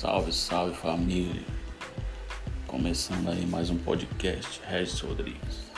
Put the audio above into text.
Salve, salve família. Começando aí mais um podcast, Regis Rodrigues.